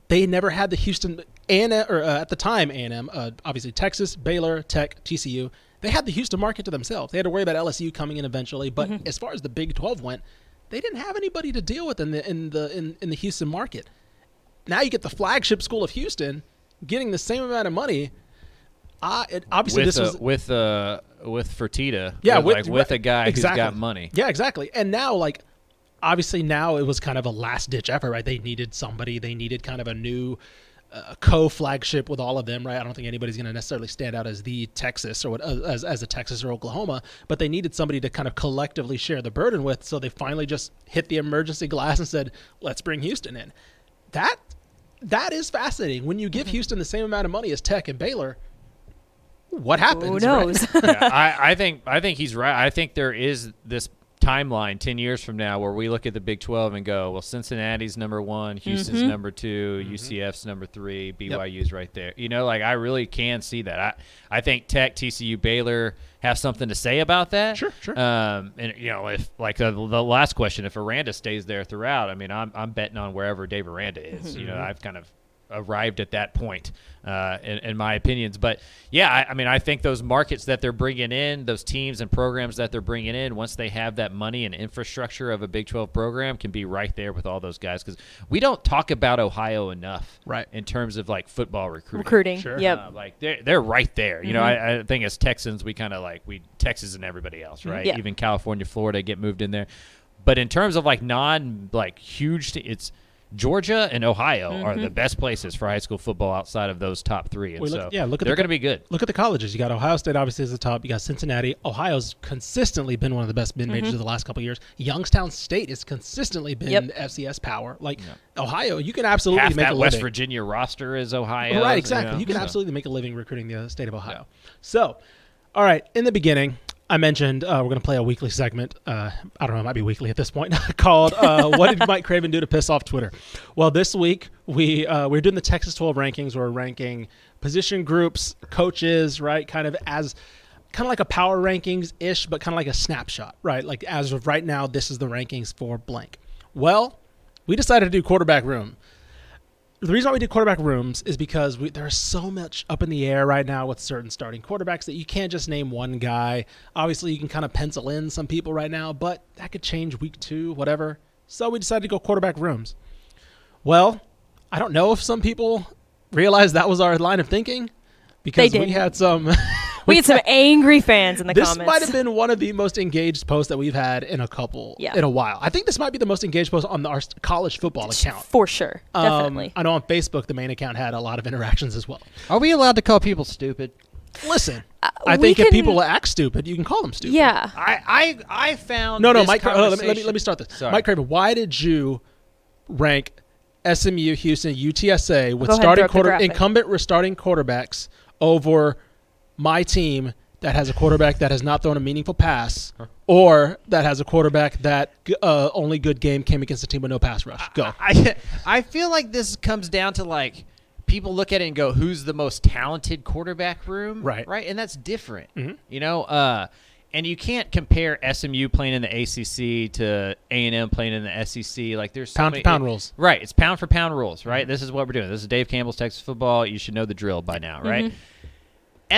they never had the Houston and or uh, at the time A&M, uh, obviously Texas, Baylor, Tech, TCU. They had the Houston market to themselves. They had to worry about LSU coming in eventually, but as far as the Big 12 went, they didn't have anybody to deal with in the in the in, in the Houston market. Now you get the flagship school of Houston getting the same amount of money. Uh, it, obviously, with this was with uh with Fertitta. yeah, with, like with a guy exactly. who's got money. Yeah, exactly. And now, like, obviously, now it was kind of a last ditch effort, right? They needed somebody. They needed kind of a new uh, co-flagship with all of them, right? I don't think anybody's going to necessarily stand out as the Texas or what uh, as as a Texas or Oklahoma, but they needed somebody to kind of collectively share the burden with. So they finally just hit the emergency glass and said, "Let's bring Houston in." That that is fascinating. When you give Houston the same amount of money as Tech and Baylor, what happens? Who right? knows? yeah, I, I think I think he's right. I think there is this timeline ten years from now where we look at the Big Twelve and go, well, Cincinnati's number one, Houston's Mm-hmm. number 2 UCF's number three, BYU's right there. You know, like I really can see that. I I think Tech, TCU, Baylor have something to say about that. Sure, sure. Um, and you know, if like uh, the last question, if Aranda stays there throughout, I mean, I'm I'm betting on wherever Dave Aranda is. You know, I've kind of arrived at that point uh, in, in my opinions. But yeah, I, I mean, I think those markets that they're bringing in, those teams and programs that they're bringing in, once they have that money and infrastructure of a Big 12 program, can be right there with all those guys. Because we don't talk about Ohio enough, Right. In terms of like football recruiting. Recruiting. Sure. Yep. Uh, like they're they're right there. You know, I, I think as Texans we kind of like we Texas and everybody else, right? Yeah. Even California, Florida get moved in there. But in terms of like non like huge, t- it's Georgia and Ohio are the mm-hmm. best places for high school football outside of those top three, and Well, look- so yeah, look at they're the going to be good. Look at the colleges. You got Ohio State, obviously, as the top. You got Cincinnati. Ohio's consistently been one of the best mid majors mm-hmm. of the last couple of years. Youngstown State has consistently been Yep. FCS power. Like Ohio, you can absolutely Half make that a West living. Virginia roster is Ohio, Right, exactly. know, You can so. absolutely make a living recruiting the state of Ohio. So, all right, in the beginning, I mentioned uh, we're going to play a weekly segment. Uh, I don't know, it might be weekly at this point. called uh, "What Did Mike Craven Do to Piss Off Twitter?" Well, this week we uh, we're doing the Texas 12 rankings. We're ranking position groups, coaches, right? Kind of as kind of like a power rankings ish, but kind of like a snapshot, right? Like as of right now, this is the rankings for blank. Well, we decided to do quarterback room the reason why we did quarterback rooms is because we, there's so much up in the air right now with certain starting quarterbacks that you can't just name one guy. Obviously, you can kind of pencil in some people right now, but that could change week two, whatever. So we decided to go quarterback rooms. Well, I don't know if some people realized that was our line of thinking because we had some. We had some angry fans in the this comments. This might have been one of the most engaged posts that we've had in a couple Yeah. in a while. I think this might be the most engaged post on our college football account. for sure. Um, Definitely. I know on Facebook the main account had a lot of interactions as well. Are we allowed to call people stupid? Listen, Uh, I we think if people act stupid, you can call them stupid. yeah. I I I found No, no, this Mike. Cra- uh, let, me, let me let me start this. Sorry. Mike Craven, why did you rank SMU, Houston, UTSA with Go ahead, starting throw quarter incumbent starting quarterbacks over my team that has a quarterback that has not thrown a meaningful pass, or that has a quarterback that uh, only good game came against a team with no pass rush? Go. I I feel like this comes down to like people look at it and go, "Who's the most talented quarterback room?" Right. right, and that's different. Mhm. You know, uh, and you can't compare SMU playing in the ACC to A and M playing in the SEC. Like there's so Pound for pound it- rules. Right, it's pound for pound rules. Right, this is what we're doing. This is Dave Campbell's Texas football. You should know the drill by now, right?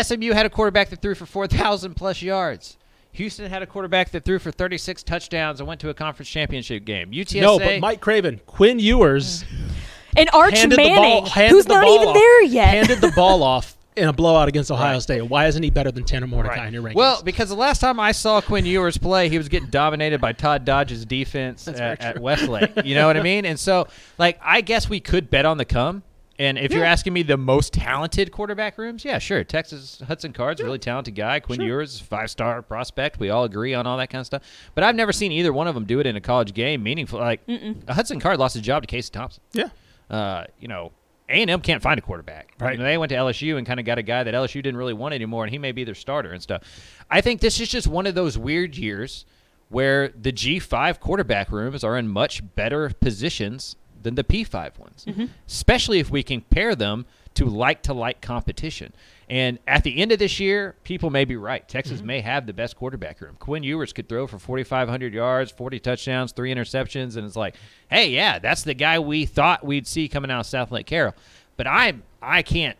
SMU had a quarterback that threw for four thousand plus yards. Houston had a quarterback that threw for 36 touchdowns and went to a conference championship game. UTSA, No, but Mike Craven, Quinn Ewers And Arch handed Manning, ball, who's not even off- there yet. handed the ball off in a blowout against Ohio Right. State. Why isn't he better than Tanner Mordecai Right. in your rankings? Well, because the last time I saw Quinn Ewers play, he was getting dominated by Todd Dodge's defense at, at Westlake. You know what I mean? And so, like, I guess we could bet on the come And if you're asking me the most talented quarterback rooms, yeah, sure. Texas Hudson Card's a really talented guy. Quinn Ewers, five star prospect. We all agree on all that kind of stuff. But I've never seen either one of them do it in a college game meaningful. Like Hudson Card lost his job to Casey Thompson. Yeah. Uh, you know, A and M can't find a quarterback. Right. You know, they went to LSU and kind of got a guy that LSU didn't really want anymore, and he may be their starter and stuff. I think this is just one of those weird years where the G5 quarterback rooms are in much better positions than the P5 ones, especially if we compare them to like to like competition. And at the end of this year, people may be right. Texas may have the best quarterback room. Quinn Ewers could throw for 4,500 yards, 40 touchdowns, three interceptions, and it's like, hey, yeah, that's the guy we thought we'd see coming out of Southlake Carroll. But I, I can't,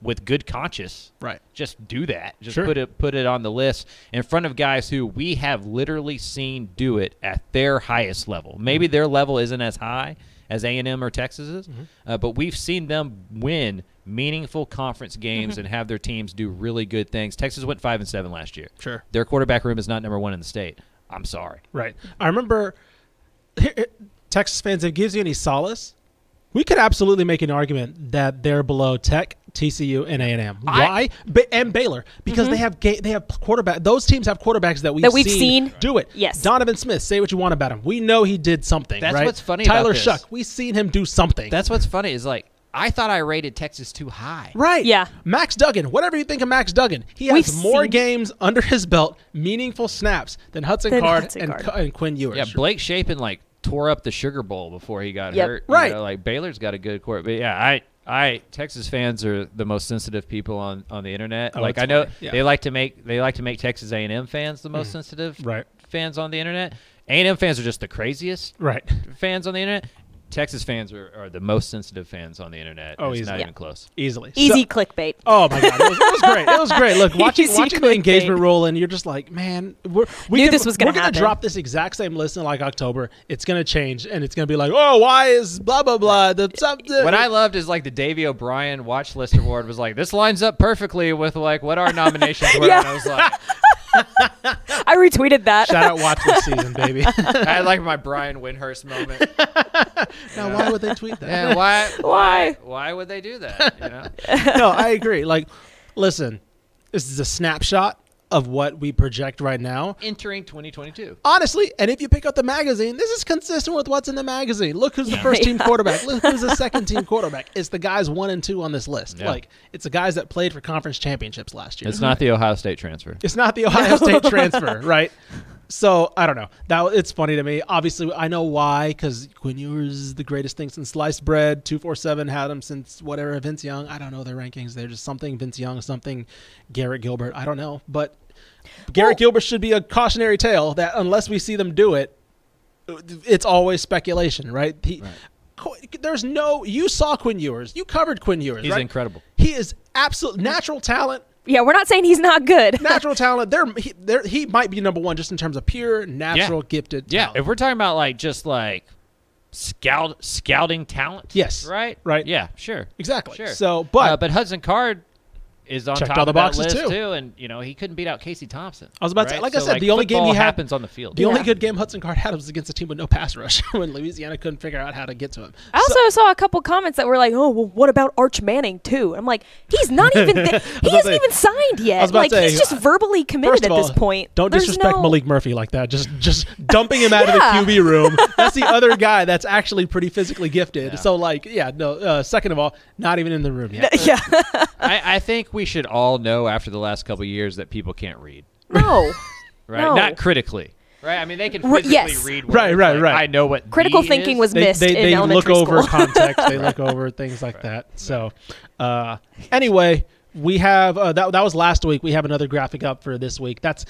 with good conscience, Right. just do that. Just Sure. put it put it on the list in front of guys who we have literally seen do it at their highest level. Maybe Mm-hmm. their level isn't as high as A and M or Texas is, Mm-hmm. uh, but we've seen them win meaningful conference games and have their teams do really good things. Texas went five and seven last year. Sure. Their quarterback room is not number one in the state. I'm sorry. Right. I remember Texas fans, if it gives you any solace, we could absolutely make an argument that they're below Tech, TCU, and A and M. I- Why? Ba- and Baylor because they mm-hmm. have ga- they have quarterback. Those teams have quarterbacks that we've That we've seen. do it. Yes. Donovan Smith. Say what you want about him. We know he did something. That's right? what's funny about Tyler this. Shough. We've seen him do something. That's what's funny is like I thought I rated Texas too high. Right. Yeah. Max Duggan. Whatever you think of Max Duggan, he has We've more seen- games under his belt, meaningful snaps than Hudson Than Card Hudson and, Card. And Quinn Ewers. Yeah, Blake Shapen like tore up the Sugar Bowl before he got Yep. hurt. you Right. know, like Baylor's got a good court, but yeah, I. I Texas fans are the most sensitive people on, on the internet. Oh, like I know. Yeah. they like to make they like to make Texas A and M fans the most mm-hmm. sensitive Right. fans on the internet. A and M fans are just the craziest Right. fans on the internet. Texas fans are, are the most sensitive fans on the internet. Oh, it's easily. not Yeah. even close. Easily. Easy So- clickbait. Oh my god, it was, it was great. It was great. Look, watching watching the engagement roll, and you're just like, man, we're, we Knew can- this was gonna We're gonna drop this exact same list in like October. It's gonna change, and it's gonna be like, oh, why is blah blah blah the something? What I loved is like the Davy O'Brien Watch List Award was like this lines up perfectly with like what our nominations were. Yeah. And I was like, I retweeted that. Shout out watch this season, baby. I had like my Brian Windhorst moment. now, why would they tweet that? Yeah, why? Why? Why would they do that? You know? no, I agree. Like, listen, this is a snapshot of what we project right now. Entering 2022. Honestly, and if you pick up the magazine, this is consistent with what's in the magazine. Look who's the first team quarterback. Look who's the second team quarterback. It's the guys one and two on this list. Yeah. Like, it's the guys that played for conference championships last year. It's not the Ohio State transfer. It's not the Ohio State transfer, right? So I don't know. That it's funny to me. Obviously, I know why because Quinn Ewers is the greatest thing since sliced bread. Two four seven had him since whatever. Vince Young. I don't know their rankings. They're just something Vince Young, something Garrett Gilbert. I don't know, but Garrett Gilbert should be a cautionary tale that unless we see them do it, it's always speculation, right? He, Qu- There's no. You saw Quinn Ewers. You covered Quinn Ewers. He's right? incredible. He is absolute natural talent Yeah, we're not saying he's not good. natural talent. There, he, there, he might be number one just in terms of pure natural gifted. Yeah, talent. if we're talking about like just like scout scouting talent. Yes. Right. Right. Yeah. Sure. exactly. Sure. So, but, uh, but Hudson Card is on Checked top all the of that boxes, list too. and you know he couldn't beat out Casey Thompson. I was about to- right? like I So, said, the only game football he had- happens on the field. the only good game Hudson Card had was against a team with no pass rush when Louisiana couldn't figure out how to get to him. I also saw a couple comments that were like, "Oh, well, what about Arch Manning too?" I'm like, he's not even th- he about to hasn't say- even signed I yet. was about Like to say, he's just uh, verbally committed First at of this point. Don't There's disrespect no- Maalik Murphy like that. Just just dumping him out Yeah. of the QB room. That's the other guy that's actually pretty physically gifted. Yeah. So like, yeah, no. Uh, second of all, not even in the room yet. yeah, I, I think we should all know after the last couple of years that people can't read. no. Right. No. Not critically. Right. I mean, they can physically yes. read. Right, words, right, like, right. I know what Critical thinking is. was they, missed they, in they look elementary over context they look over things like that so uh, anyway we have uh, that, that was last week we have another graphic up for this week that's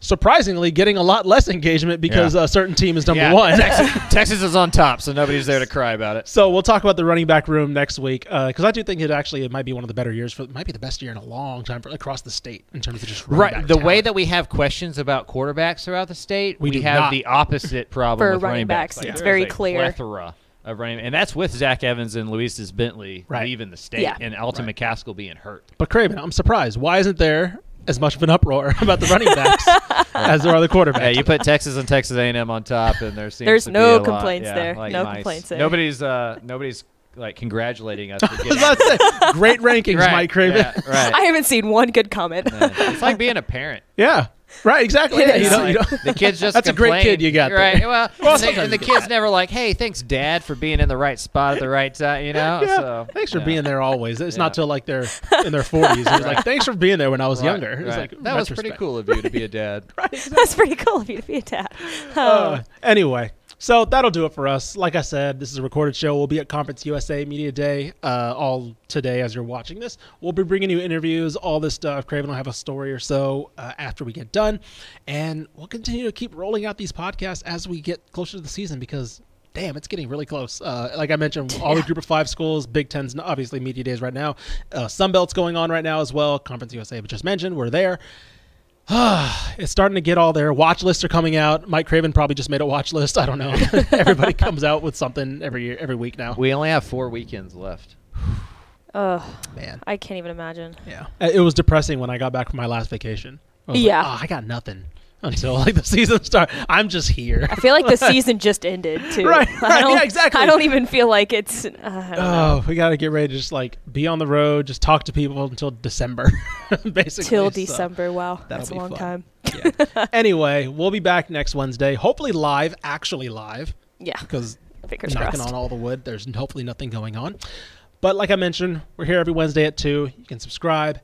surprisingly getting a lot less engagement because Yeah. a certain team is number Yeah, one Texas, Texas is on top, so nobody's there to cry about it. so we'll talk about the running back room next week uh, because i do think it actually it might be one of the better years for it might be the best year in a long time for across the state in terms of just running Right. back The way that we have questions about quarterbacks throughout the state, We we, have not. the opposite problem For with running running backs. backs. Like, It's very clear. Plethora of running, and that's with Zach Evans and Luis Bentley Right. leaving the state, Yeah. and Alton McCaskill being hurt. but craven i'm surprised why isn't there as much of an uproar about the running backs as there are the quarterbacks Yeah, you put Texas and Texas A&M on top, and there seems There's to no be a lot- complaints yeah, there. like No mice. complaints there. Nobody's uh, nobody's like congratulating us. For I was getting about to say, great rankings, right, Mike Craven. yeah, right. I haven't seen one good comment. Yeah. It's like being a parent. Yeah. Right. Exactly. Yeah, you You know, don't- you like, don't- the kids just That's a great kid you got there. right. Well, Well, and, they- and the you kid's never like, "Hey, thanks, Dad, for being in the right spot at the right time." You know. Yeah. So thanks for yeah. being there always. It's Yeah. not till like they're in their forties. It's like thanks for being there when I was Right, younger. Right. like that was pretty cool of you to be a dad. Right. That's pretty cool of you to be a dad. Oh. Uh, anyway, so that'll do it for us. Like I said, this is a recorded show. We'll be at Conference USA Media Day uh, all today as you're watching this. We'll be bringing you interviews, all this stuff. Craven will have a story or so uh, after we get done, and we'll continue to keep rolling out these podcasts as we get closer to the season because. Damn, it's getting really close. Uh, like I mentioned, all the Group of Five schools, Big Ten's obviously media days right now. Uh, Sunbelt's going on right now as well. Conference USA, we just mentioned, we're there. it's starting to get all there. Watch lists are coming out. Mike Craven probably just made a watch list. I don't know. Everybody comes out with something every year, every week now. We only have four weekends left. Ugh, Man, I can't even imagine. yeah. Uh, It was depressing when I got back from my last vacation. I was like, Yeah. "Oh, I got nothing until like the season starts. I'm just here. I feel like the season just ended too. Right, I right, don't, yeah, exactly. I don't even feel like it's. Uh, don't know. Oh, we got to get ready to just like be on the road, just talk to people until December, basically. Till So, December. Wow, that's a long fun. time. yeah. anyway, we'll be back next Wednesday, hopefully live, actually live, Yeah, because fingers knocking crossed. on all the wood. There's hopefully nothing going on. But like I mentioned, we're here every Wednesday at 2. You can subscribe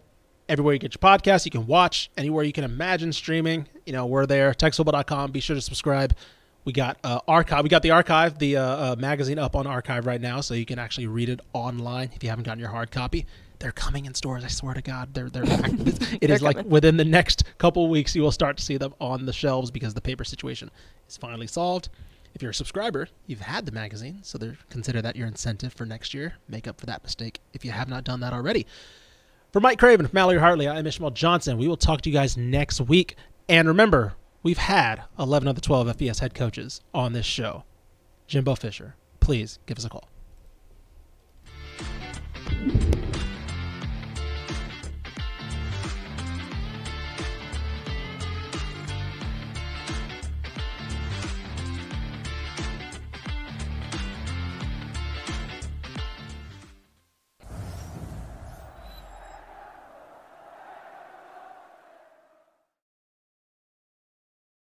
everywhere you get your podcast. You can watch anywhere you can imagine streaming. You know, we're there. TexasFootball.com. Be sure to subscribe. We got uh, archive. We got the archive, the uh, uh, magazine up on archive right now, so you can actually read it online if you haven't gotten your hard copy. They're coming in stores. I swear to God, they're they're. It They're is like within the next couple weeks, you will start to see them on the shelves because the paper situation is finally solved. If you're a subscriber, you've had the magazine, so there, consider that your incentive for next year. Make up for that mistake if you have not done that already. For Mike Craven, from Mallory Hartley, I'm Ishmael Johnson. We will talk to you guys next week. And remember, we've had 11 of the 12 FBS head coaches on this show. Jimbo Fisher, please give us a call.